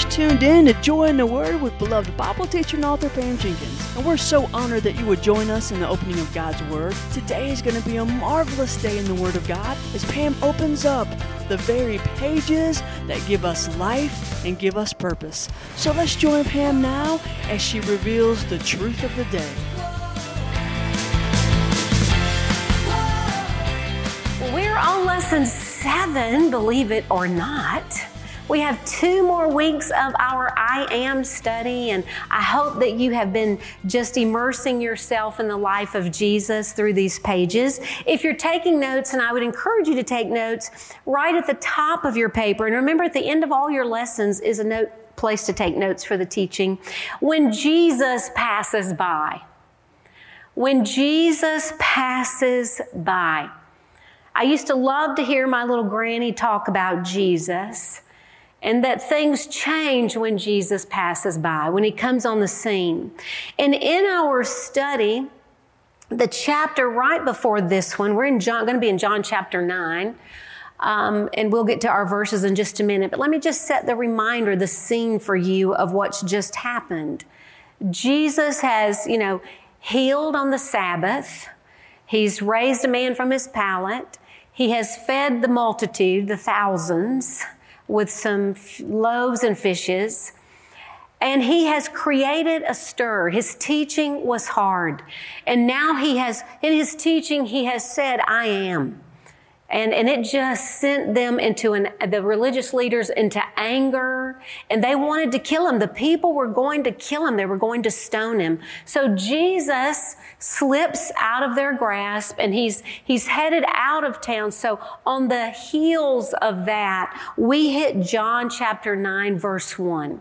just tuned in to Joy in the Word with beloved Bible teacher and author Pam Jenkins. And we're so honored that you would join us in the opening of God's Word. Today is going to be a marvelous day in the Word of God as Pam opens up the very pages that give us life and give us purpose. So let's join Pam now as she reveals the truth of the day. We're on lesson seven, believe it or not. We have two more weeks of our I Am study, and I hope that you have been just immersing yourself in the life of Jesus through these pages. If you're taking notes, and I would encourage you to take notes right at the top of your paper, and remember at the end of all your lessons is a note place to take notes for the teaching. When Jesus passes by, when Jesus passes by, I used to love to hear my little granny talk about Jesus and that things change when Jesus passes by, when he comes on the scene. And in our study, the chapter right before this one, we're in John, going to be in John chapter 9. Um, and we'll get to our verses in just a minute. But let me just set the reminder, the scene for you of what's just happened. Jesus has, you know, healed on the Sabbath. He's raised a man from his pallet. He has fed the multitude, the thousands with some loaves and fishes. And he has created a stir. His teaching was hard. And now he has, in his teaching, he has said, I am. And, and it just sent them into an, the religious leaders into anger and they wanted to kill him. The people were going to kill him. They were going to stone him. So Jesus slips out of their grasp and he's, he's headed out of town. So on the heels of that, we hit John chapter 9 verse 1.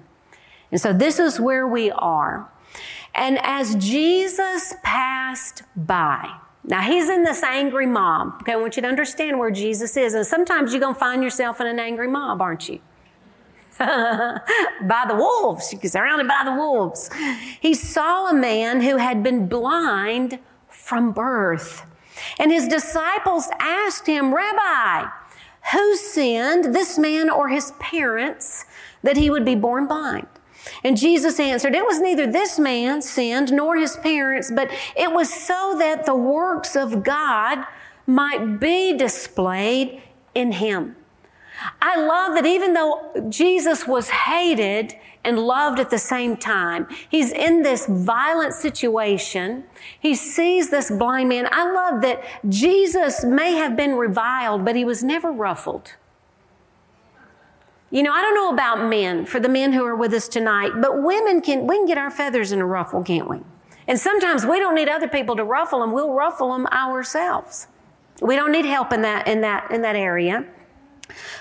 And so this is where we are. And as Jesus passed by, now he's in this angry mob. Okay, I want you to understand where Jesus is. And sometimes you're to find yourself in an angry mob, aren't you? by the wolves. Surrounded by the wolves. He saw a man who had been blind from birth. And his disciples asked him, Rabbi, who sinned, this man or his parents, that he would be born blind? And Jesus answered, It was neither this man sinned nor his parents, but it was so that the works of God might be displayed in him. I love that even though Jesus was hated and loved at the same time, he's in this violent situation. He sees this blind man. I love that Jesus may have been reviled, but he was never ruffled. You know, I don't know about men, for the men who are with us tonight, but women can, we can get our feathers in a ruffle, can't we? And sometimes we don't need other people to ruffle them, we'll ruffle them ourselves. We don't need help in that, in that, in that area.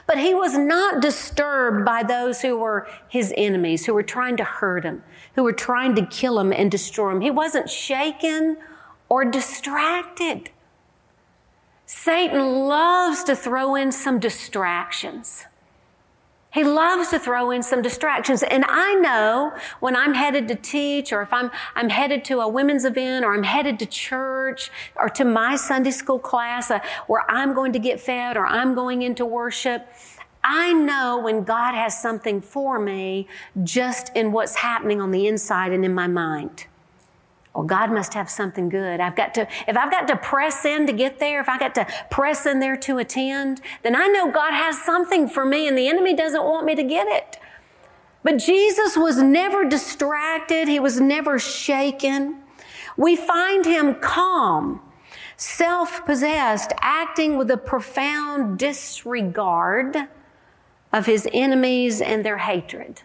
But he was not disturbed by those who were his enemies, who were trying to hurt him, who were trying to kill him and destroy him. He wasn't shaken or distracted. Satan loves to throw in some distractions. He loves to throw in some distractions. And I know when I'm headed to teach or if I'm, I'm headed to a women's event or I'm headed to church or to my Sunday school class uh, where I'm going to get fed or I'm going into worship, I know when God has something for me just in what's happening on the inside and in my mind. Well, God must have something good. I've got to, if I've got to press in to get there, if I got to press in there to attend, then I know God has something for me and the enemy doesn't want me to get it. But Jesus was never distracted. He was never shaken. We find him calm, self-possessed, acting with a profound disregard of his enemies and their hatred.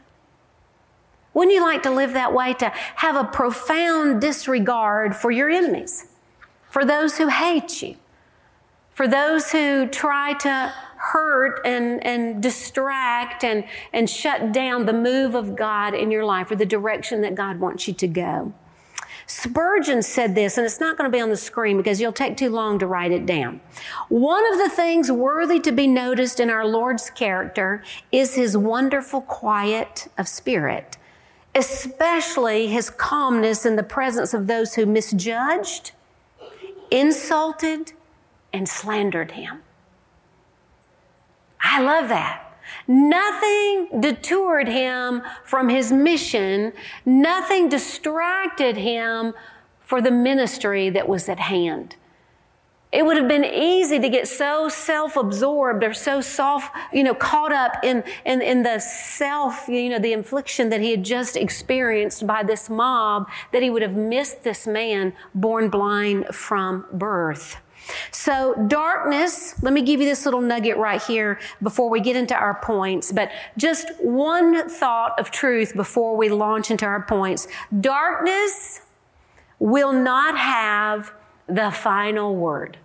Wouldn't you like to live that way? To have a profound disregard for your enemies, for those who hate you, for those who try to hurt and, and distract and, and shut down the move of God in your life or the direction that God wants you to go. Spurgeon said this, and it's not going to be on the screen because you'll take too long to write it down. One of the things worthy to be noticed in our Lord's character is his wonderful quiet of spirit especially his calmness in the presence of those who misjudged, insulted, and slandered him. I love that. Nothing detoured him from his mission. Nothing distracted him for the ministry that was at hand. It would have been easy to get so self-absorbed or so self, you know, caught up in, in, in the self, you know, the infliction that he had just experienced by this mob that he would have missed this man born blind from birth. So darkness, let me give you this little nugget right here before we get into our points, but just one thought of truth before we launch into our points. Darkness will not have the final word.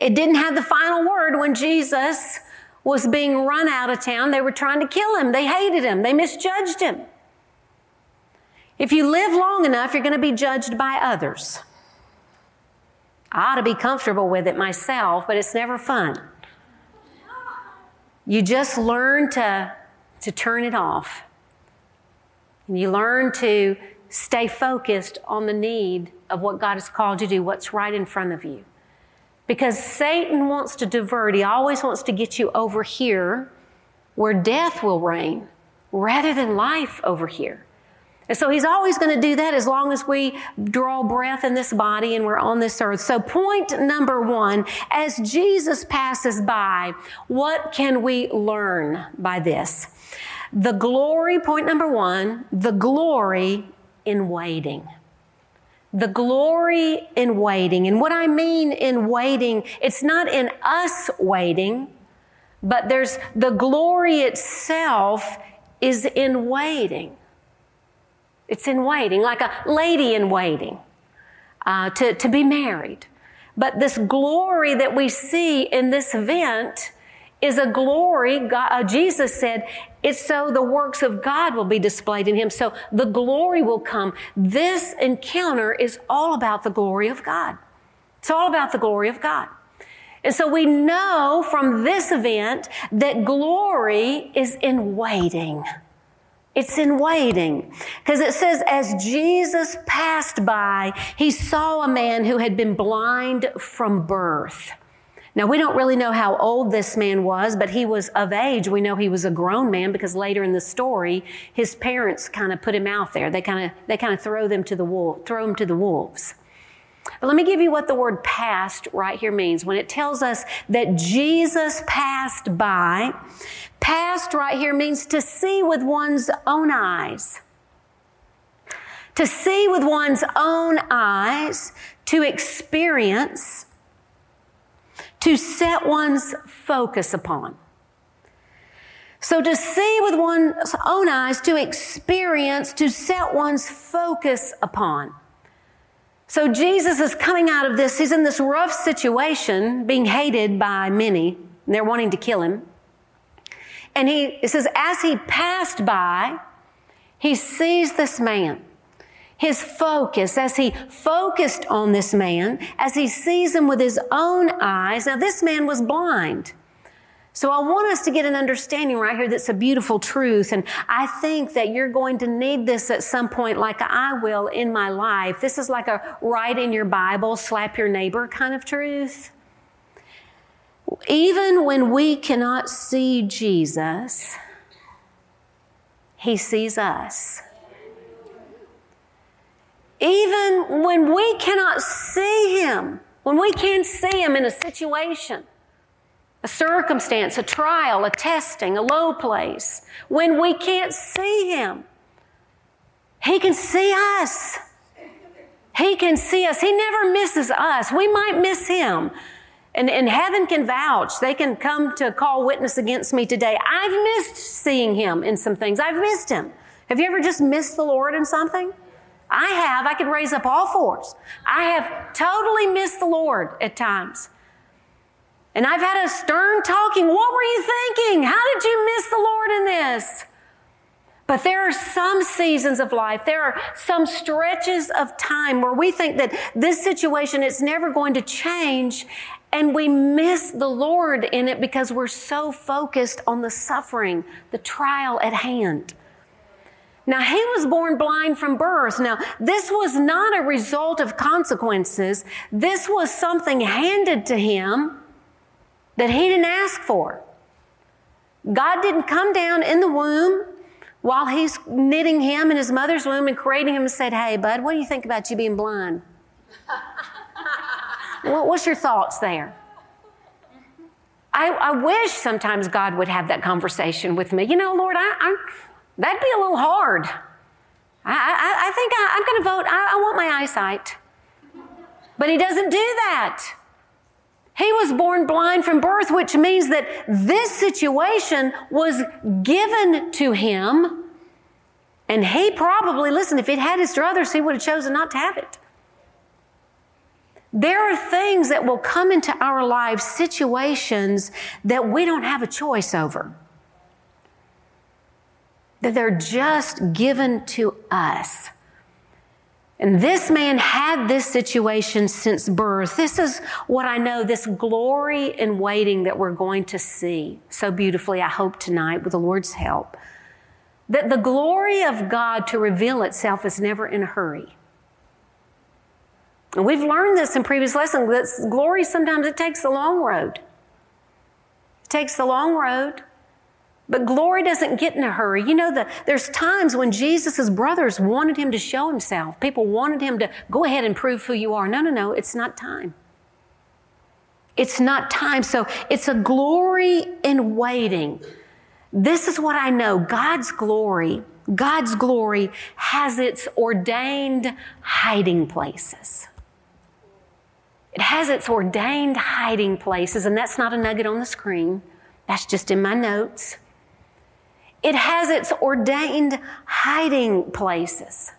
It didn't have the final word when Jesus was being run out of town. They were trying to kill him. They hated him. They misjudged him. If you live long enough, you're going to be judged by others. I ought to be comfortable with it myself, but it's never fun. You just learn to, to turn it off. And you learn to stay focused on the need of what God has called you to do, what's right in front of you. Because Satan wants to divert, he always wants to get you over here where death will reign rather than life over here. And so he's always going to do that as long as we draw breath in this body and we're on this earth. So point number one, as Jesus passes by, what can we learn by this? The glory, point number one, the glory in waiting the glory in waiting. And what I mean in waiting, it's not in us waiting, but there's the glory itself is in waiting. It's in waiting, like a lady in waiting uh, to, to be married. But this glory that we see in this event is a glory. God, uh, Jesus said, it's so the works of God will be displayed in him. So the glory will come. This encounter is all about the glory of God. It's all about the glory of God. And so we know from this event that glory is in waiting. It's in waiting. Because it says, as Jesus passed by, he saw a man who had been blind from birth. Now, we don't really know how old this man was, but he was of age. We know he was a grown man because later in the story, his parents kind of put him out there. They kind of, they kind of throw them to the wolf, throw him to the wolves. But let me give you what the word passed right here means. When it tells us that Jesus passed by, passed right here means to see with one's own eyes. To see with one's own eyes, to experience, to set one's focus upon. So to see with one's own eyes, to experience, to set one's focus upon. So Jesus is coming out of this, he's in this rough situation, being hated by many, and they're wanting to kill him. And he, says, as he passed by, he sees this man his focus, as he focused on this man, as he sees him with his own eyes. Now, this man was blind. So I want us to get an understanding right here that's a beautiful truth. And I think that you're going to need this at some point, like I will in my life. This is like a write in your Bible, slap your neighbor kind of truth. Even when we cannot see Jesus, he sees us. Even when we cannot see Him, when we can't see Him in a situation, a circumstance, a trial, a testing, a low place, when we can't see Him, He can see us. He can see us. He never misses us. We might miss Him. And, and heaven can vouch. They can come to call witness against me today. I've missed seeing Him in some things. I've missed Him. Have you ever just missed the Lord in something? I have. I could raise up all fours. I have totally missed the Lord at times. And I've had a stern talking. What were you thinking? How did you miss the Lord in this? But there are some seasons of life, there are some stretches of time where we think that this situation is never going to change and we miss the Lord in it because we're so focused on the suffering, the trial at hand. Now, he was born blind from birth. Now, this was not a result of consequences. This was something handed to him that he didn't ask for. God didn't come down in the womb while he's knitting him in his mother's womb and creating him and said, Hey, bud, what do you think about you being blind? What's your thoughts there? I, I, wish sometimes God would have that conversation with me. You know, Lord, I, I that'd be a little hard. I, I think I, am going to vote. I, want my eyesight. But he doesn't do that. He was born blind from birth, which means that this situation was given to him. And he probably, listen, if he'd had his druthers, he would have chosen not to have it. There are things that will come into our lives, situations that we don't have a choice over. That they're just given to us. And this man had this situation since birth. This is what I know, this glory in waiting that we're going to see so beautifully, I hope, tonight with the Lord's help. That the glory of God to reveal itself is never in a hurry. And we've learned this in previous lessons that glory sometimes it takes the long road. It takes the long road. But glory doesn't get in a hurry. You know, the, there's times when Jesus' brothers wanted him to show himself. People wanted him to go ahead and prove who you are. No, no, no, it's not time. It's not time. So it's a glory in waiting. This is what I know God's glory, God's glory has its ordained hiding places. It has its ordained hiding places, and that's not a nugget on the screen. That's just in my notes. It has its ordained hiding places.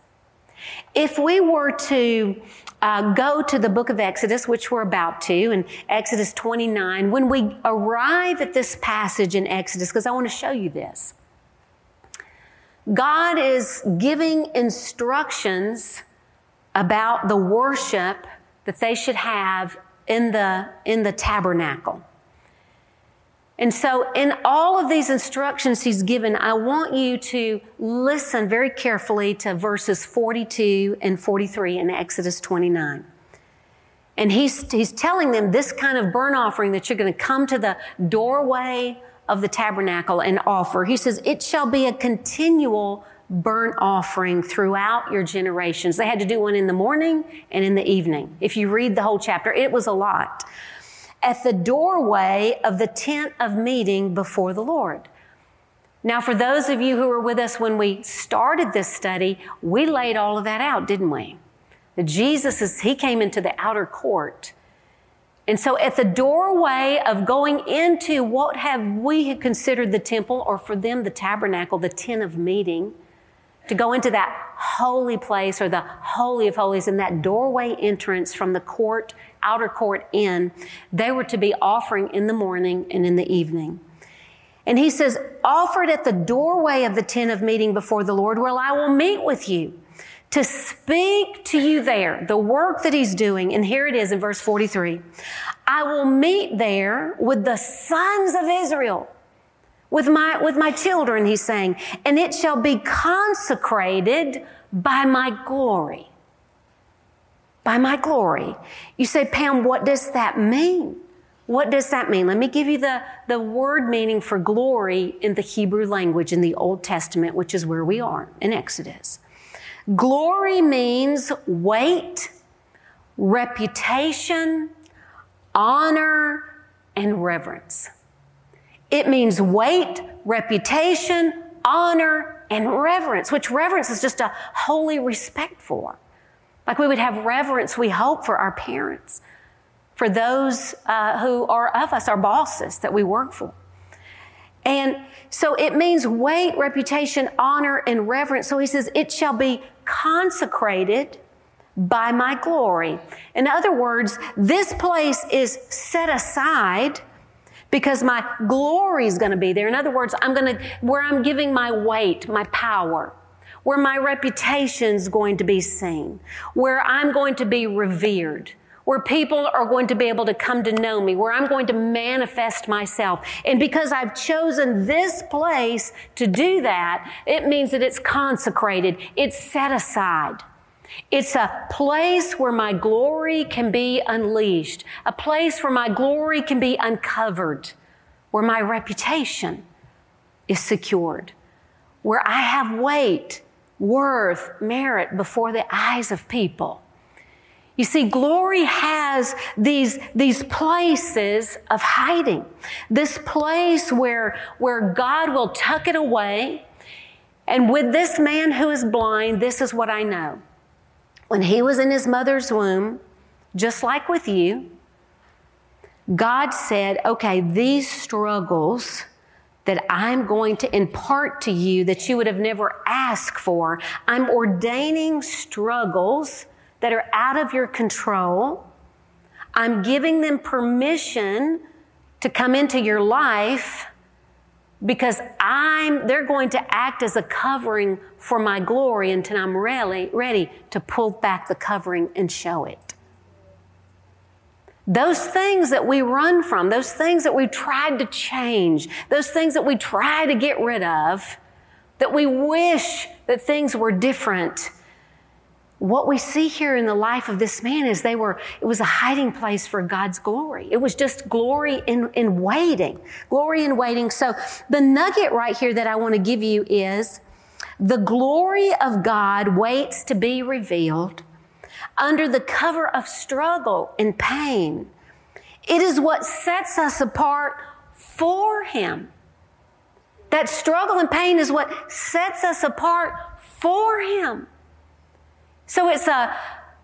If we were to uh, go to the book of Exodus, which we're about to, in Exodus 29, when we arrive at this passage in Exodus, because I want to show you this, God is giving instructions about the worship that they should have in the, in the tabernacle. And so, in all of these instructions he's given, I want you to listen very carefully to verses 42 and 43 in Exodus 29. And he's, he's telling them this kind of burnt offering that you're going to come to the doorway of the tabernacle and offer. He says, It shall be a continual burnt offering throughout your generations. They had to do one in the morning and in the evening. If you read the whole chapter, it was a lot at the doorway of the tent of meeting before the Lord. Now, for those of you who were with us when we started this study, we laid all of that out, didn't we? That Jesus is, he came into the outer court. And so at the doorway of going into what have we considered the temple, or for them the tabernacle, the tent of meeting, to go into that holy place or the holy of holies and that doorway entrance from the court outer court in, they were to be offering in the morning and in the evening. And he says, offered at the doorway of the tent of meeting before the Lord, where I will meet with you to speak to you there, the work that he's doing. And here it is in verse 43. I will meet there with the sons of Israel, with my, with my children, he's saying, and it shall be consecrated by my glory by my glory. You say, Pam, what does that mean? What does that mean? Let me give you the, the word meaning for glory in the Hebrew language in the Old Testament, which is where we are in Exodus. Glory means weight, reputation, honor, and reverence. It means weight, reputation, honor, and reverence, which reverence is just a holy respect for. Like we would have reverence, we hope, for our parents, for those uh, who are of us, our bosses that we work for. And so it means weight, reputation, honor, and reverence. So he says, it shall be consecrated by my glory. In other words, this place is set aside because my glory is going to be there. In other words, I'm going to, where I'm giving my weight, my power, where my reputation's going to be seen, where I'm going to be revered, where people are going to be able to come to know me, where I'm going to manifest myself. And because I've chosen this place to do that, it means that it's consecrated, it's set aside. It's a place where my glory can be unleashed, a place where my glory can be uncovered, where my reputation is secured, where I have weight, worth, merit before the eyes of people. You see, glory has these, these places of hiding. This place where, where God will tuck it away. And with this man who is blind, this is what I know. When he was in his mother's womb, just like with you, God said, okay, these struggles that I'm going to impart to you that you would have never asked for, I'm ordaining struggles that are out of your control. I'm giving them permission to come into your life because I'm they're going to act as a covering for my glory until I'm ready, ready to pull back the covering and show it. Those things that we run from, those things that we tried to change, those things that we try to get rid of, that we wish that things were different, what we see here in the life of this man is they were, it was a hiding place for God's glory. It was just glory in, in waiting. Glory in waiting. So the nugget right here that I want to give you is the glory of God waits to be revealed under the cover of struggle and pain. It is what sets us apart for Him. That struggle and pain is what sets us apart for Him. So it's a, uh,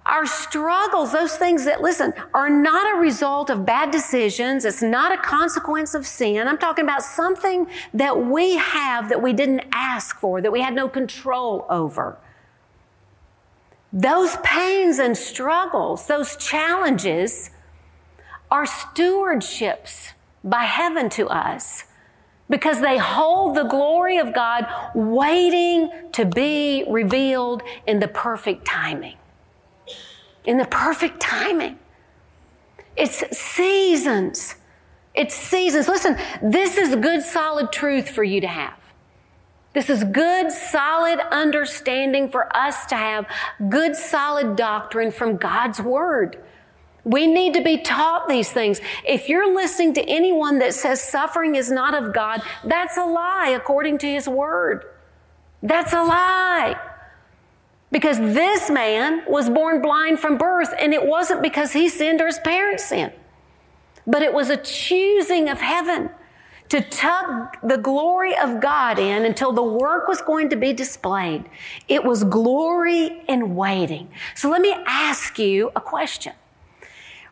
our struggles, those things that, listen, are not a result of bad decisions. It's not a consequence of sin. I'm talking about something that we have that we didn't ask for, that we had no control over. Those pains and struggles, those challenges are stewardships by heaven to us because they hold the glory of God waiting to be revealed in the perfect timing. In the perfect timing. It's seasons. It's seasons. Listen, this is good, solid truth for you to have. This is good, solid understanding for us to have, good, solid doctrine from God's Word. We need to be taught these things. If you're listening to anyone that says suffering is not of God, that's a lie according to his word. That's a lie. Because this man was born blind from birth, and it wasn't because he sinned or his parents sinned, but it was a choosing of heaven to tuck the glory of God in until the work was going to be displayed. It was glory in waiting. So let me ask you a question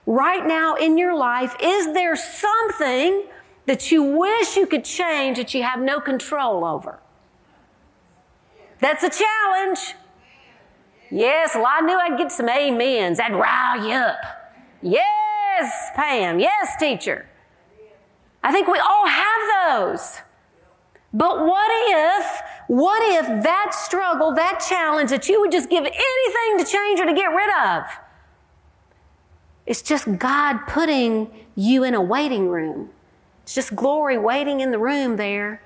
right now in your life? Is there something that you wish you could change that you have no control over? That's a challenge. Yes, well, I knew I'd get some amens. That'd rile you up. Yes, Pam. Yes, teacher. I think we all have those. But what if, what if that struggle, that challenge that you would just give anything to change or to get rid of? It's just God putting you in a waiting room. It's just glory waiting in the room there,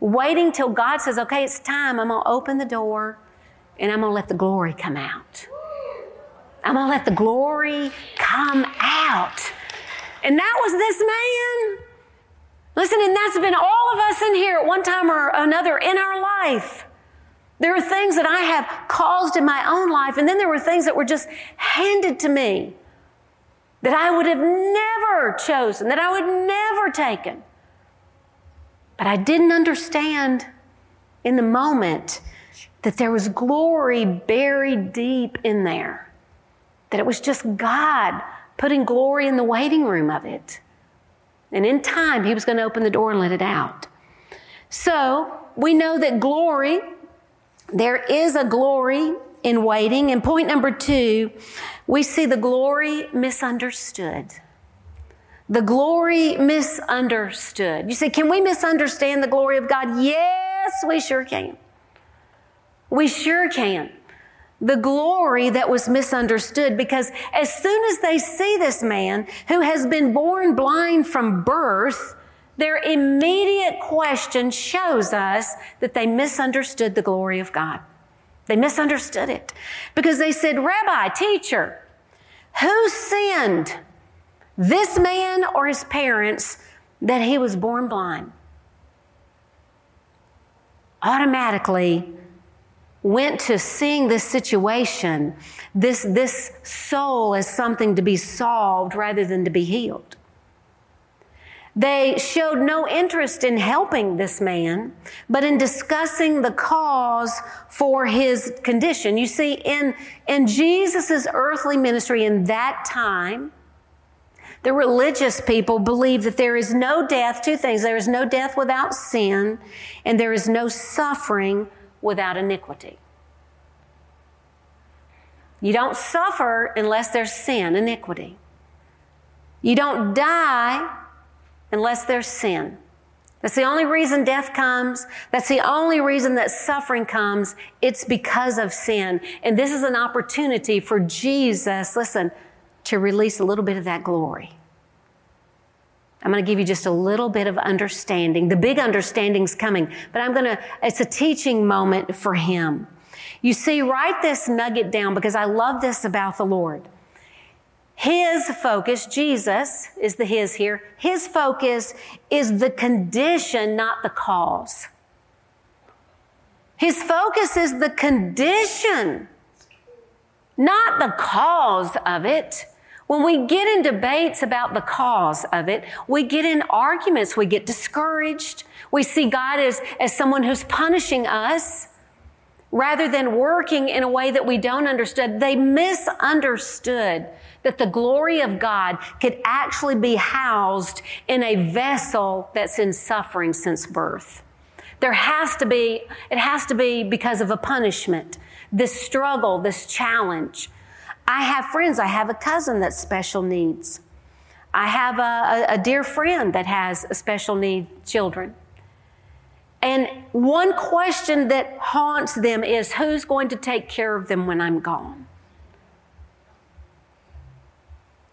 waiting till God says, okay, it's time. I'm going to open the door and I'm going to let the glory come out. I'm going to let the glory come out. And that was this man. Listen, and that's been all of us in here at one time or another in our life. There are things that I have caused in my own life, and then there were things that were just handed to me that I would have never chosen, that I would never taken. But I didn't understand in the moment that there was glory buried deep in there, that it was just God putting glory in the waiting room of it. And in time, He was going to open the door and let it out. So we know that glory, there is a glory in waiting. And point number two, we see the glory misunderstood. The glory misunderstood. You say, can we misunderstand the glory of God? Yes, we sure can. We sure can. The glory that was misunderstood because as soon as they see this man who has been born blind from birth, their immediate question shows us that they misunderstood the glory of God. They misunderstood it because they said, Rabbi, teacher, who sinned, this man or his parents, that he was born blind? automatically went to seeing this situation, this, this soul as something to be solved rather than to be healed. They showed no interest in helping this man, but in discussing the cause for his condition. You see, in, in Jesus' earthly ministry in that time, the religious people believe that there is no death, two things. There is no death without sin, and there is no suffering without iniquity. You don't suffer unless there's sin, iniquity. You don't die unless there's sin. That's the only reason death comes. That's the only reason that suffering comes. It's because of sin. And this is an opportunity for Jesus, listen, to release a little bit of that glory. I'm going to give you just a little bit of understanding. The big understanding's coming, but I'm going to, it's a teaching moment for him. You see, write this nugget down because I love this about the Lord. His focus, Jesus is the His here, His focus is the condition, not the cause. His focus is the condition, not the cause of it. When we get in debates about the cause of it, we get in arguments, we get discouraged. We see God as, as someone who's punishing us rather than working in a way that we don't understand. They misunderstood that the glory of God could actually be housed in a vessel that's in suffering since birth. There has to be, it has to be because of a punishment, this struggle, this challenge. I have friends, I have a cousin that's special needs. I have a, a, dear friend that has special need children. And one question that haunts them is who's going to take care of them when I'm gone?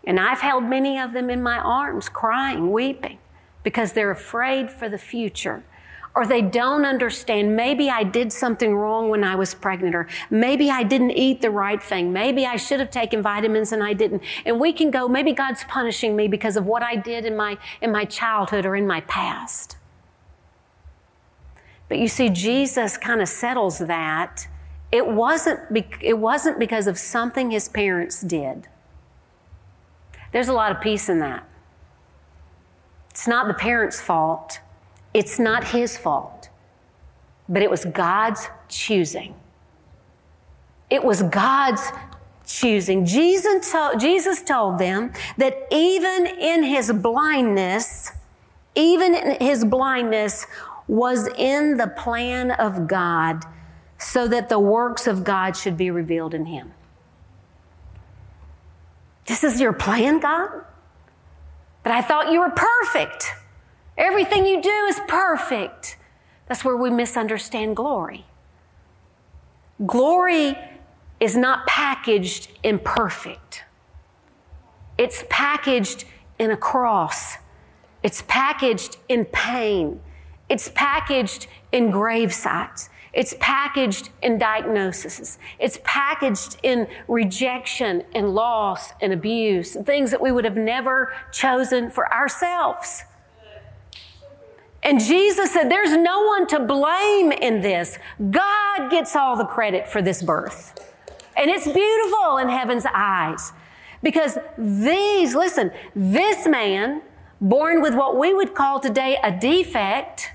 And I've held many of them in my arms, crying, weeping, because they're afraid for the future. Or they don't understand. Maybe I did something wrong when I was pregnant, or maybe I didn't eat the right thing. Maybe I should have taken vitamins and I didn't. And we can go, maybe God's punishing me because of what I did in my, in my childhood or in my past. But you see, Jesus kind of settles that. It wasn't, be- it wasn't because of something his parents did. There's a lot of peace in that. It's not the parents' fault, it's not his fault, but it was God's choosing. It was God's choosing. Jesus told, Jesus told them that even in his blindness, even in his blindness was in the plan of God so that the works of God should be revealed in him. This is your plan, God? But I thought you were perfect. Everything you do is perfect. That's where we misunderstand glory. Glory is not packaged in perfect. It's packaged in a cross. It's packaged in pain. It's packaged in grave sites. It's packaged in diagnoses. It's packaged in rejection and loss and abuse, things that we would have never chosen for ourselves. And Jesus said, There's no one to blame in this. God gets all the credit for this birth. And it's beautiful in heaven's eyes. Because these, listen, this man, born with what we would call today a defect,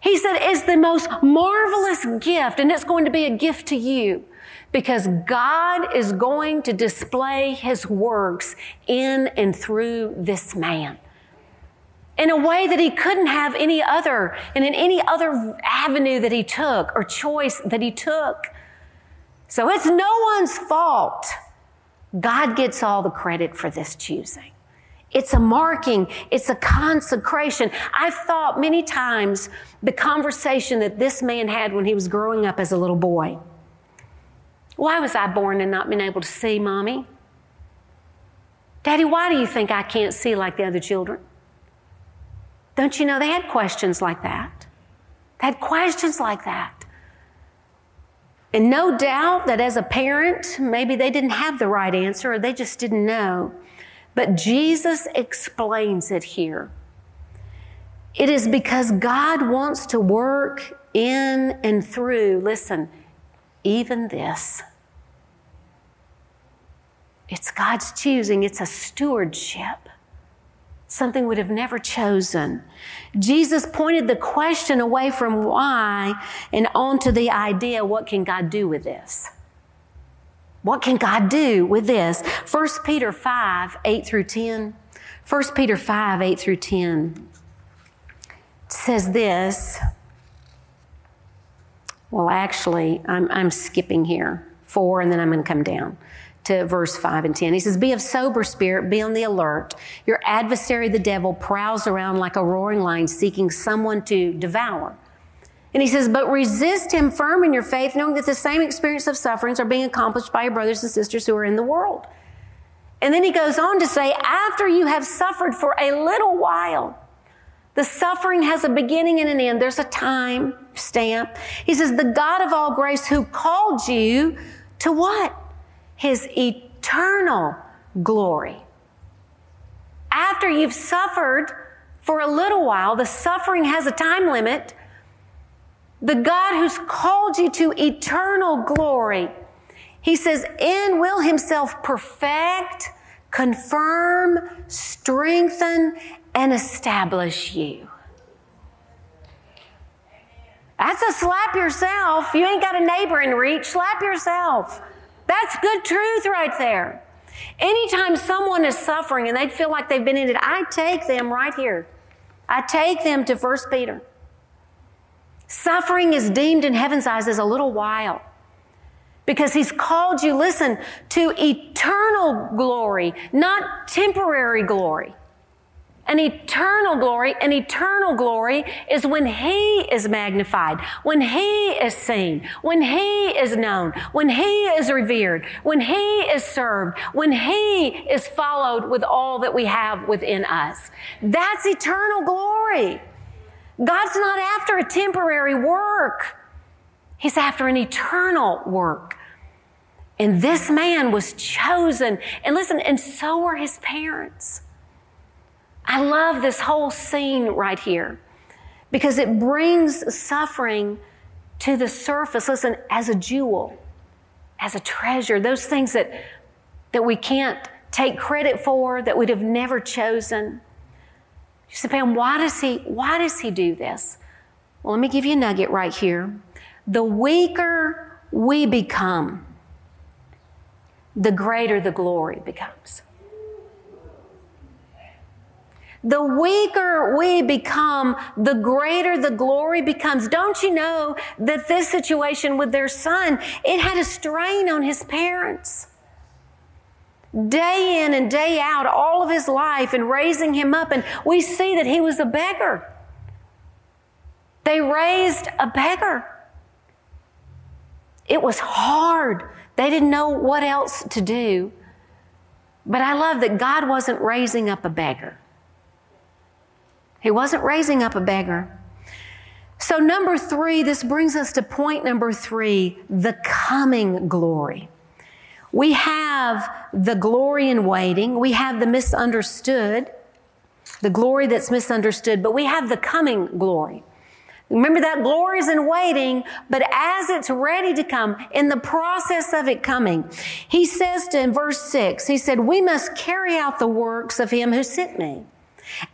he said, is the most marvelous gift, and it's going to be a gift to you because God is going to display his works in and through this man in a way that he couldn't have any other, and in any other avenue that he took or choice that he took. So it's no one's fault. God gets all the credit for this choosing. It's a marking. It's a consecration. I've thought many times the conversation that this man had when he was growing up as a little boy. Why was I born and not been able to see, mommy? Daddy, why do you think I can't see like the other children? Don't you know they had questions like that? They had questions like that. And no doubt that as a parent, maybe they didn't have the right answer or they just didn't know. But Jesus explains it here. It is because God wants to work in and through, listen, even this. It's God's choosing, it's a stewardship, something would have never chosen. Jesus pointed the question away from why and onto the idea what can God do with this? What can God do with this? 1 Peter 5 8 through 10. 1 Peter 5 8 through 10 says this. Well, actually, I'm, I'm skipping here, 4, and then I'm going to come down to verse 5 and 10. He says, Be of sober spirit, be on the alert. Your adversary, the devil, prowls around like a roaring lion seeking someone to devour. And he says, But resist him firm in your faith, knowing that the same experience of sufferings are being accomplished by your brothers and sisters who are in the world. And then he goes on to say, After you have suffered for a little while, the suffering has a beginning and an end. There's a time stamp. He says, The God of all grace who called you to what? His eternal glory. After you've suffered for a little while, the suffering has a time limit. The God who's called you to eternal glory, he says, and will himself perfect, confirm, strengthen, and establish you. That's a slap yourself. You ain't got a neighbor in reach. Slap yourself. That's good truth right there. Anytime someone is suffering and they feel like they've been in it, I take them right here. I take them to 1 Peter. Suffering is deemed in heaven's eyes as a little while because he's called you, listen, to eternal glory, not temporary glory. An eternal glory, an eternal glory is when He is magnified, when He is seen, when He is known, when He is revered, when He is served, when He is followed with all that we have within us. That's eternal glory. God's not after a temporary work. He's after an eternal work. And this man was chosen. And listen, and so were his parents. I love this whole scene right here because it brings suffering to the surface. Listen, as a jewel, as a treasure, those things that, that we can't take credit for, that we'd have never chosen. You say, Pam, why does he, why does he do this? Well, let me give you a nugget right here. The weaker we become, the greater the glory becomes. The weaker we become, the greater the glory becomes. Don't you know that this situation with their son, it had a strain on his parents? Day in and day out, all of his life and raising him up, and we see that he was a beggar. They raised a beggar. It was hard. They didn't know what else to do. But I love that God wasn't raising up a beggar. He wasn't raising up a beggar. So, number three, this brings us to point number three the coming glory. We have the glory in waiting, we have the misunderstood, the glory that's misunderstood, but we have the coming glory. Remember that glory is in waiting, but as it's ready to come, in the process of it coming, he says to in verse six, he said, We must carry out the works of him who sent me.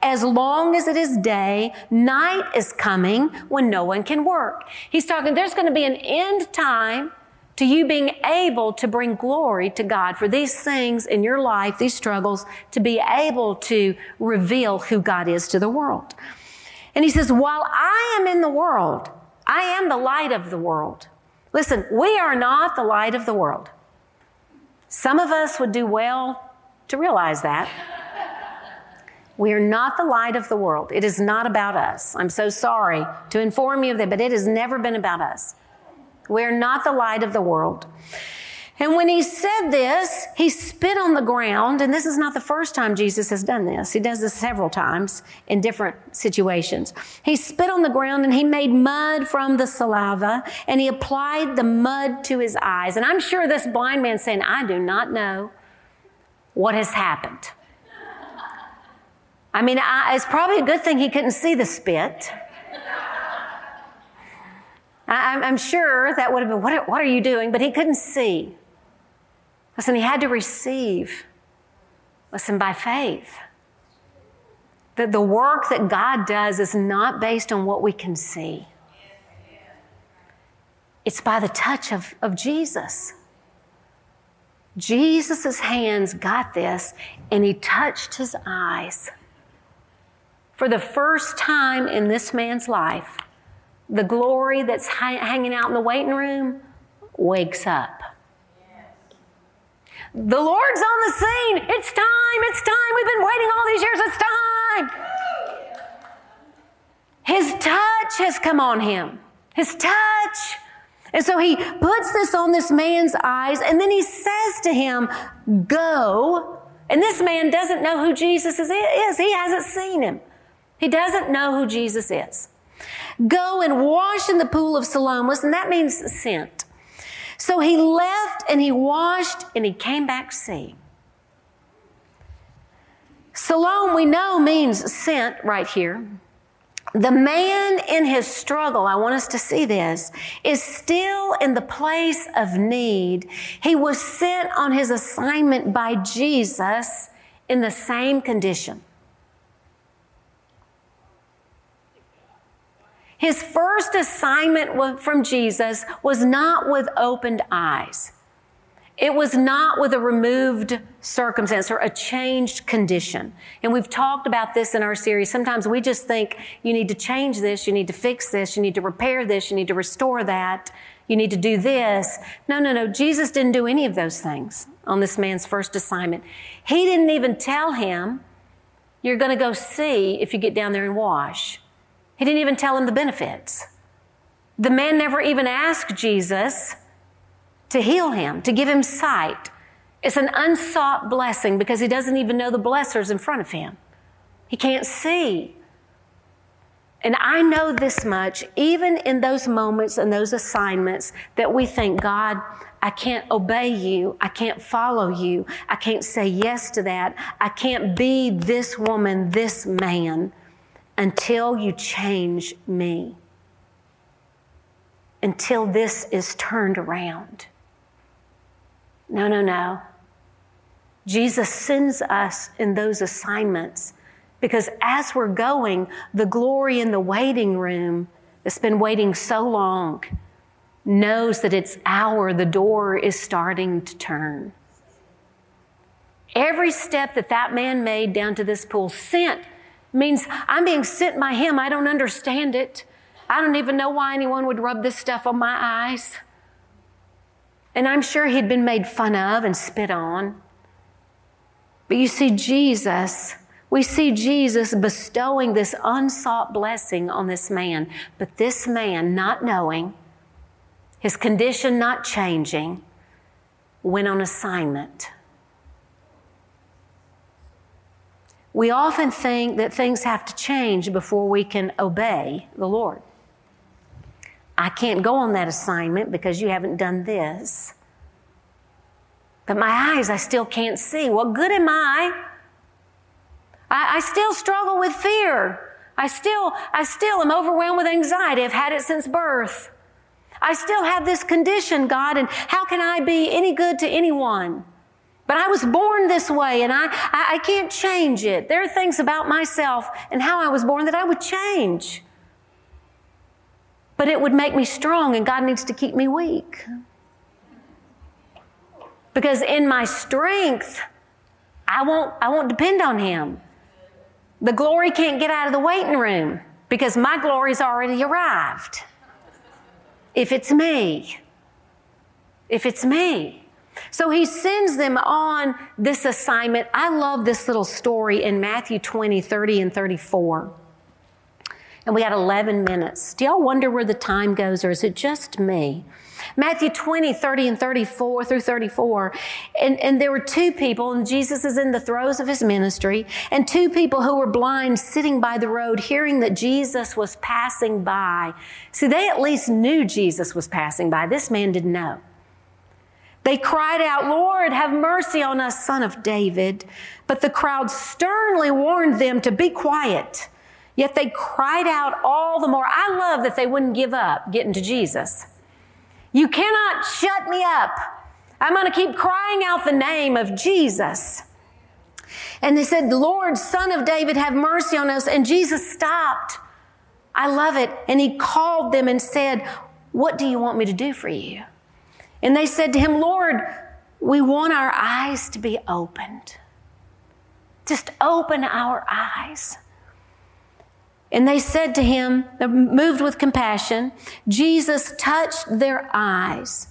As long as it is day, night is coming when no one can work. He's talking, there's going to be an end time to you being able to bring glory to God for these things in your life, these struggles, to be able to reveal who God is to the world. And he says, while I am in the world, I am the light of the world. Listen, we are not the light of the world. Some of us would do well to realize that. We are not the light of the world. It is not about us. I'm so sorry to inform you of that, but it has never been about us. We're not the light of the world. And when he said this, he spit on the ground, and this is not the first time Jesus has done this. He does this several times in different situations. He spit on the ground and he made mud from the saliva and he applied the mud to his eyes. And I'm sure this blind man saying, I do not know what has happened. I mean, I, it's probably a good thing he couldn't see the spit. I, am sure that would have been, what, what are you doing? But he couldn't see. Listen, he had to receive. Listen, by faith. That the work that God does is not based on what we can see. It's by the touch of, of Jesus. Jesus' hands got this, and he touched his eyes. For the first time in this man's life, the glory that's hanging out in the waiting room wakes up. The Lord's on the scene. It's time. It's time. We've been waiting all these years. It's time. His touch has come on him. His touch. And so he puts this on this man's eyes and then he says to him, Go. And this man doesn't know who Jesus is. He hasn't seen him. He doesn't know who Jesus is. Go and wash in the pool of Siloam. and that means sent. So he left and he washed and he came back seeing. Siloam, we know, means sent right here. The man in his struggle, I want us to see this, is still in the place of need. He was sent on his assignment by Jesus in the same condition. His first assignment from Jesus was not with opened eyes. It was not with a removed circumstance or a changed condition. And we've talked about this in our series. Sometimes we just think you need to change this, you need to fix this, you need to repair this, you need to restore that, you need to do this. No, no, no. Jesus didn't do any of those things on this man's first assignment. He didn't even tell him, you're going to go see if you get down there and wash. He didn't even tell him the benefits. The man never even asked Jesus to heal him, to give him sight. It's an unsought blessing because he doesn't even know the blessers in front of him. He can't see. And I know this much, even in those moments and those assignments that we think, God, I can't obey you. I can't follow you. I can't say yes to that. I can't be this woman, this man until you change me, until this is turned around. No, no, no. Jesus sends us in those assignments because as we're going, the glory in the waiting room that's been waiting so long knows that it's our, the door is starting to turn. Every step that that man made down to this pool sent means I'm being sent by Him. I don't understand it. I don't even know why anyone would rub this stuff on my eyes. And I'm sure he'd been made fun of and spit on. But you see, Jesus, we see Jesus bestowing this unsought blessing on this man. But this man, not knowing, his condition not changing, went on assignment. We often think that things have to change before we can obey the Lord. I can't go on that assignment because you haven't done this. But my eyes, I still can't see. What good am I? I, I still struggle with fear. I still, I still am overwhelmed with anxiety. I've had it since birth. I still have this condition, God, and how can I be any good to anyone? But I was born this way and I, I, I, can't change it. There are things about myself and how I was born that I would change. But it would make me strong and God needs to keep me weak. Because in my strength, I won't, I won't depend on Him. The glory can't get out of the waiting room because my glory's already arrived. If it's me. If it's me. So he sends them on this assignment. I love this little story in Matthew 20, 30, and 34. And we had 11 minutes. Do y'all wonder where the time goes, or is it just me? Matthew 20, 30, and 34 through 34. And, and there were two people, and Jesus is in the throes of his ministry, and two people who were blind sitting by the road, hearing that Jesus was passing by. See, they at least knew Jesus was passing by. This man didn't know. They cried out, Lord, have mercy on us, son of David. But the crowd sternly warned them to be quiet. Yet they cried out all the more. I love that they wouldn't give up getting to Jesus. You cannot shut me up. I'm going to keep crying out the name of Jesus. And they said, Lord, son of David, have mercy on us. And Jesus stopped. I love it. And he called them and said, What do you want me to do for you? And they said to him, Lord, we want our eyes to be opened. Just open our eyes. And they said to him, moved with compassion, Jesus touched their eyes,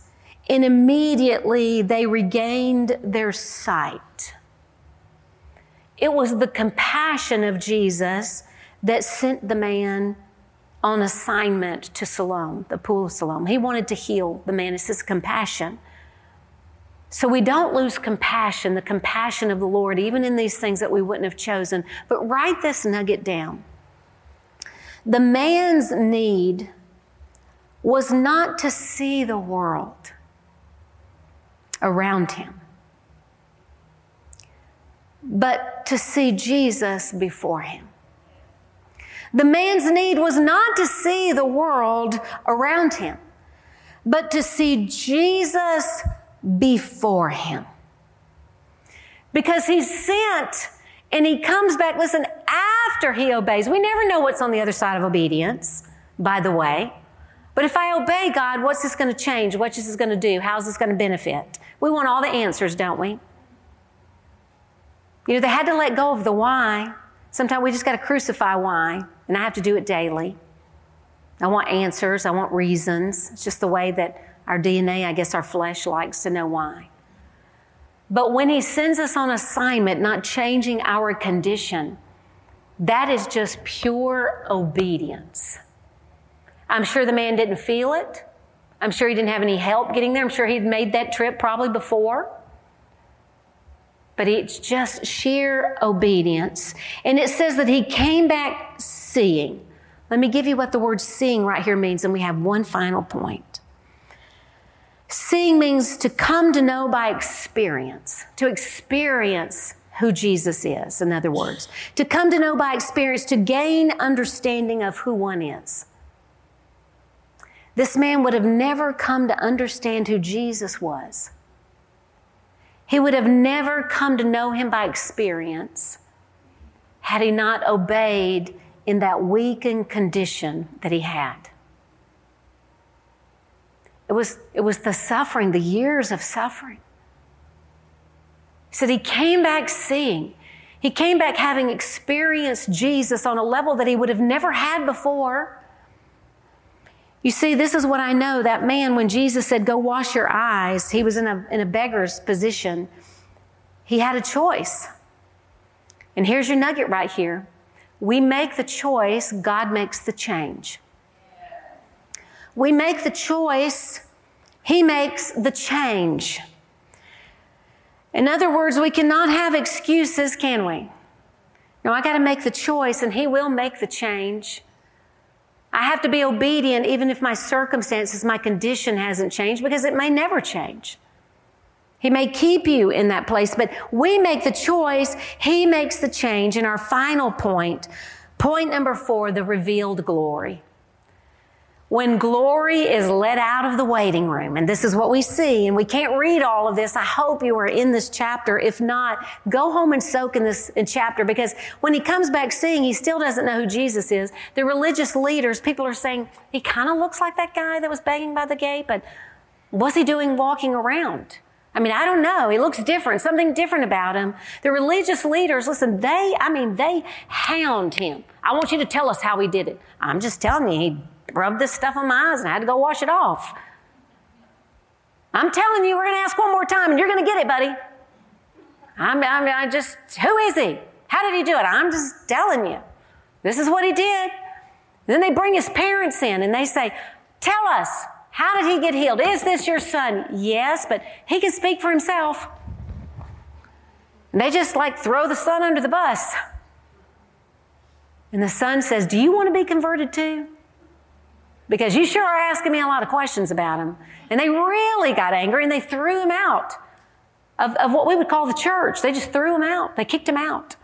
and immediately they regained their sight. It was the compassion of Jesus that sent the man on assignment to Siloam, the pool of Siloam. He wanted to heal the man. It's his compassion. So we don't lose compassion, the compassion of the Lord, even in these things that we wouldn't have chosen. But write this nugget down. The man's need was not to see the world around him, but to see Jesus before him. The man's need was not to see the world around him, but to see Jesus before him. Because he's sent and he comes back, listen, after he obeys. We never know what's on the other side of obedience, by the way. But if I obey God, what's this going to change? What's this going to do? How's this going to benefit? We want all the answers, don't we? You know, they had to let go of the why. Sometimes we just got to crucify why, and I have to do it daily. I want answers, I want reasons. It's just the way that our DNA, I guess our flesh likes to know why. But when He sends us on assignment, not changing our condition, that is just pure obedience. I'm sure the man didn't feel it. I'm sure he didn't have any help getting there. I'm sure he'd made that trip probably before. But it's just sheer obedience. And it says that he came back seeing. Let me give you what the word seeing right here means, and we have one final point. Seeing means to come to know by experience, to experience who Jesus is, in other words, to come to know by experience, to gain understanding of who one is. This man would have never come to understand who Jesus was. He would have never come to know him by experience had he not obeyed in that weakened condition that he had. It was, it was the suffering, the years of suffering. He said he came back seeing. He came back having experienced Jesus on a level that he would have never had before. You see, this is what I know. That man, when Jesus said, Go wash your eyes, he was in a, in a beggar's position. He had a choice. And here's your nugget right here. We make the choice, God makes the change. We make the choice, He makes the change. In other words, we cannot have excuses, can we? No, I got to make the choice, and He will make the change. I have to be obedient even if my circumstances, my condition hasn't changed, because it may never change. He may keep you in that place, but we make the choice. He makes the change. And our final point, point number four, the revealed glory. When glory is let out of the waiting room, and this is what we see, and we can't read all of this. I hope you are in this chapter. If not, go home and soak in this chapter because when he comes back seeing, he still doesn't know who Jesus is. The religious leaders, people are saying, he kind of looks like that guy that was begging by the gate, but what's he doing walking around? I mean, I don't know. He looks different, something different about him. The religious leaders, listen, they, I mean, they hound him. I want you to tell us how he did it. I'm just telling you, he rubbed this stuff on my eyes and I had to go wash it off. I'm telling you, we're going to ask one more time and you're going to get it, buddy. I'm, I'm, I just, who is he? How did he do it? I'm just telling you. This is what he did. Then they bring his parents in and they say, Tell us, how did he get healed? Is this your son? Yes, but he can speak for himself. And they just like throw the son under the bus. And the son says, Do you want to be converted too? because you sure are asking me a lot of questions about him. And they really got angry and they threw him out of, of what we would call the church. They just threw him out. They kicked him out.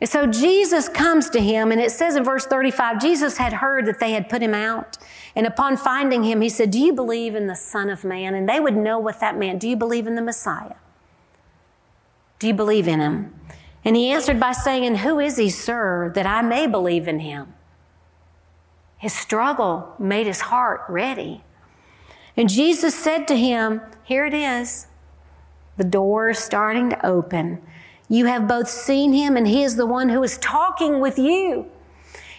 And so Jesus comes to him, and it says in verse 35 Jesus had heard that they had put him out. And upon finding him, he said, Do you believe in the Son of Man? And they would know what that meant. Do you believe in the Messiah? Do you believe in him? And he answered by saying, who is he, sir, that I may believe in him? His struggle made his heart ready. And Jesus said to him, Here it is. The door is starting to open. You have both seen him, and he is the one who is talking with you.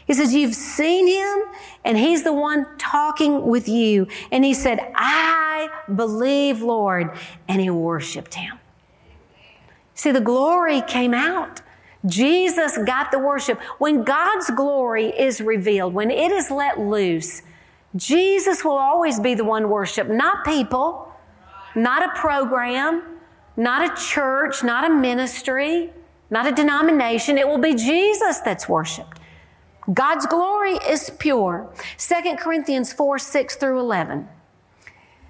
He says, You've seen him, and he's the one talking with you. And he said, I believe, Lord. And he worshiped him. See, the glory came out. Jesus got the worship. When God's glory is revealed, when it is let loose, Jesus will always be the one worshiped, not people, not a program, not a church, not a ministry, not a denomination. It will be Jesus that's worshiped. God's glory is pure. 2 Corinthians 4 6 through 11.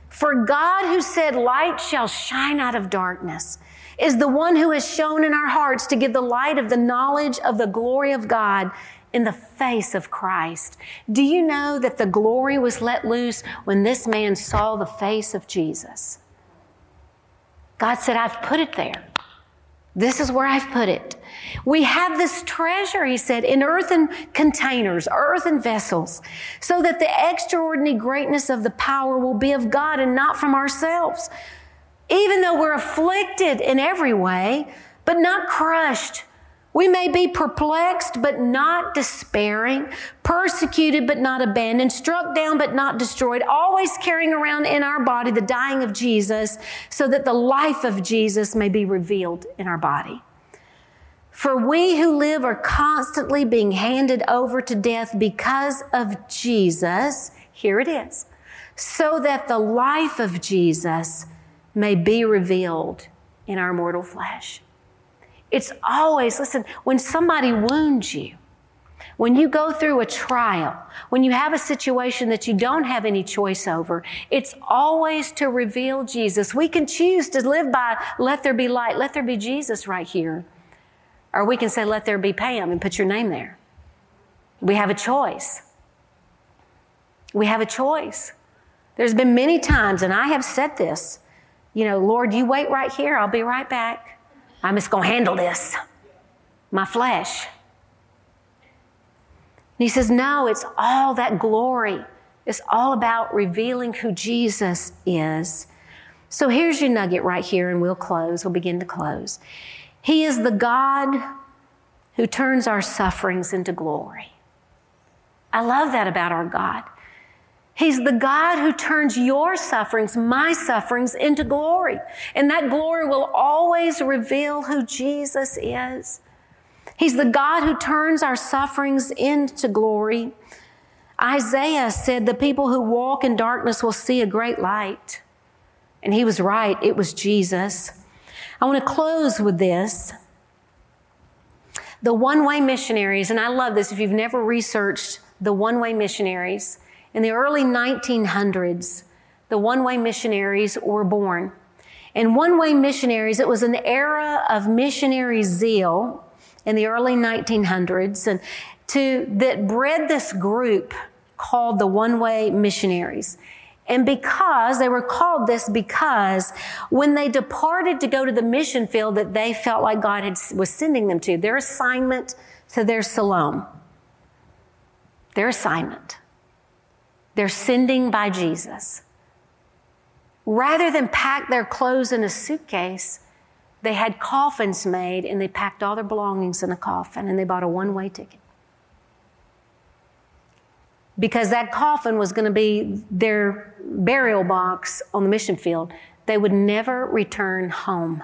For God, who said, Light shall shine out of darkness, is the one who has shone in our hearts to give the light of the knowledge of the glory of God in the face of Christ. Do you know that the glory was let loose when this man saw the face of Jesus? God said, I've put it there. This is where I've put it. We have this treasure, he said, in earthen containers, earthen vessels, so that the extraordinary greatness of the power will be of God and not from ourselves. Even though we're afflicted in every way, but not crushed, we may be perplexed, but not despairing, persecuted, but not abandoned, struck down, but not destroyed, always carrying around in our body the dying of Jesus, so that the life of Jesus may be revealed in our body. For we who live are constantly being handed over to death because of Jesus. Here it is. So that the life of Jesus may be revealed in our mortal flesh. It's always, listen, when somebody wounds you, when you go through a trial, when you have a situation that you don't have any choice over, it's always to reveal Jesus. We can choose to live by, let there be light, let there be Jesus right here. Or we can say, let there be Pam and put your name there. We have a choice. We have a choice. There's been many times, and I have said this, you know, Lord, you wait right here, I'll be right back. I'm just going to handle this. My flesh. And he says, No, it's all that glory. It's all about revealing who Jesus is. So here's your nugget right here, and we'll close. We'll begin to close. He is the God who turns our sufferings into glory. I love that about our God. He's the God who turns your sufferings, my sufferings, into glory. And that glory will always reveal who Jesus is. He's the God who turns our sufferings into glory. Isaiah said, The people who walk in darkness will see a great light. And he was right, it was Jesus. I want to close with this. The one way missionaries, and I love this if you've never researched the one way missionaries, in the early 1900s, the one way missionaries were born. And one way missionaries, it was an era of missionary zeal in the early 1900s and to, that bred this group called the one way missionaries. And because they were called this because when they departed to go to the mission field that they felt like God had, was sending them to, their assignment to their Siloam, their assignment they're sending by Jesus. Rather than pack their clothes in a suitcase, they had coffins made and they packed all their belongings in a coffin and they bought a one way ticket. Because that coffin was going to be their burial box on the mission field. They would never return home.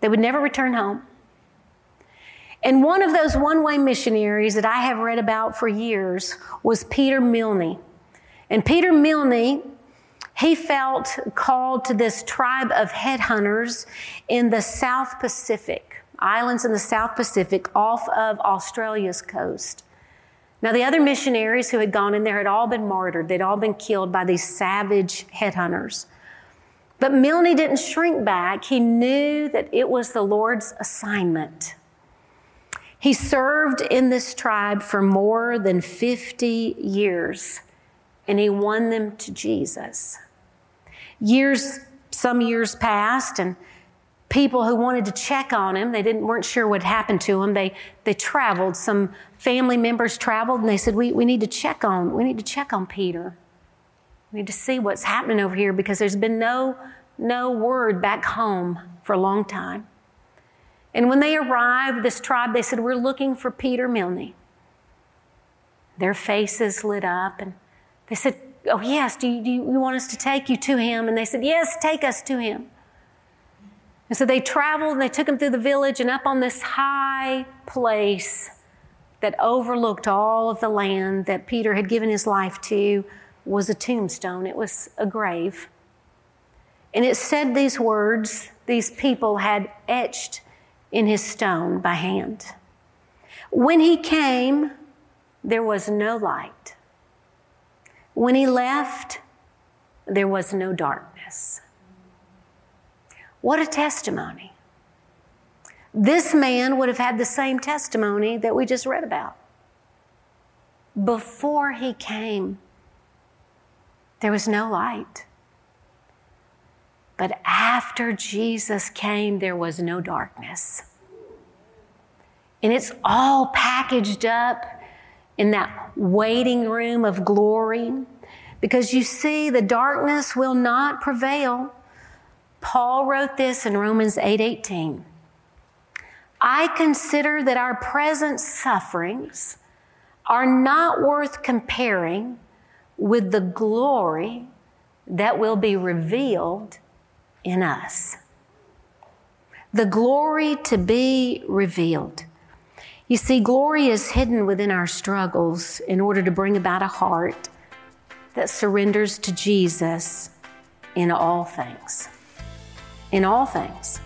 They would never return home. And one of those one way missionaries that I have read about for years was Peter Milne. And Peter Milne, he felt called to this tribe of headhunters in the South Pacific, islands in the South Pacific off of Australia's coast. Now, the other missionaries who had gone in there had all been martyred. They'd all been killed by these savage headhunters. But Milne didn't shrink back. He knew that it was the Lord's assignment. He served in this tribe for more than 50 years, and he won them to Jesus. Years, some years passed, and people who wanted to check on him, they didn't weren't sure what happened to him. They they traveled. Some family members traveled, and they said, "We we need to check on we need to check on Peter. We need to see what's happening over here because there's been no no word back home for a long time." And when they arrived, this tribe, they said, We're looking for Peter Milne. Their faces lit up and they said, Oh, yes, do you, do you want us to take you to him? And they said, Yes, take us to him. And so they traveled and they took him through the village and up on this high place that overlooked all of the land that Peter had given his life to was a tombstone. It was a grave. And it said these words, these people had etched in his stone by hand. When he came, there was no light. When he left, there was no darkness. What a testimony. This man would have had the same testimony that we just read about. Before he came, there was no light. But after Jesus came, there was no darkness. And it's all packaged up in that waiting room of glory because you see, the darkness will not prevail. Paul wrote this in Romans 8 18. I consider that our present sufferings are not worth comparing with the glory that will be revealed in us. The glory to be revealed. You see, glory is hidden within our struggles in order to bring about a heart that surrenders to Jesus in all things. In all things.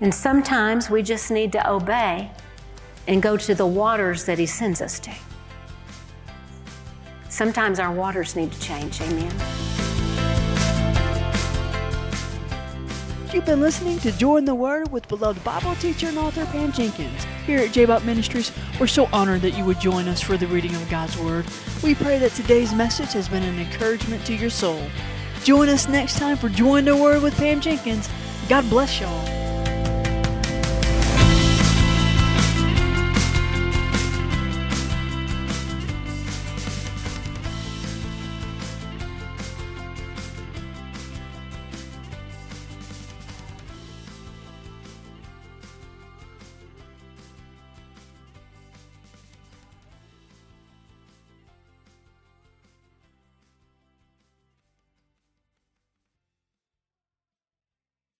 And sometimes we just need to obey and go to the waters that He sends us to. Sometimes our waters need to change. Amen. You've been listening to Join the Word with beloved Bible teacher and author Pam Jenkins. Here at Jabbok Ministries, we're so honored that you would join us for the reading of God's Word. We pray that today's message has been an encouragement to your soul. Join us next time for Join the Word with Pam Jenkins. God bless y'all.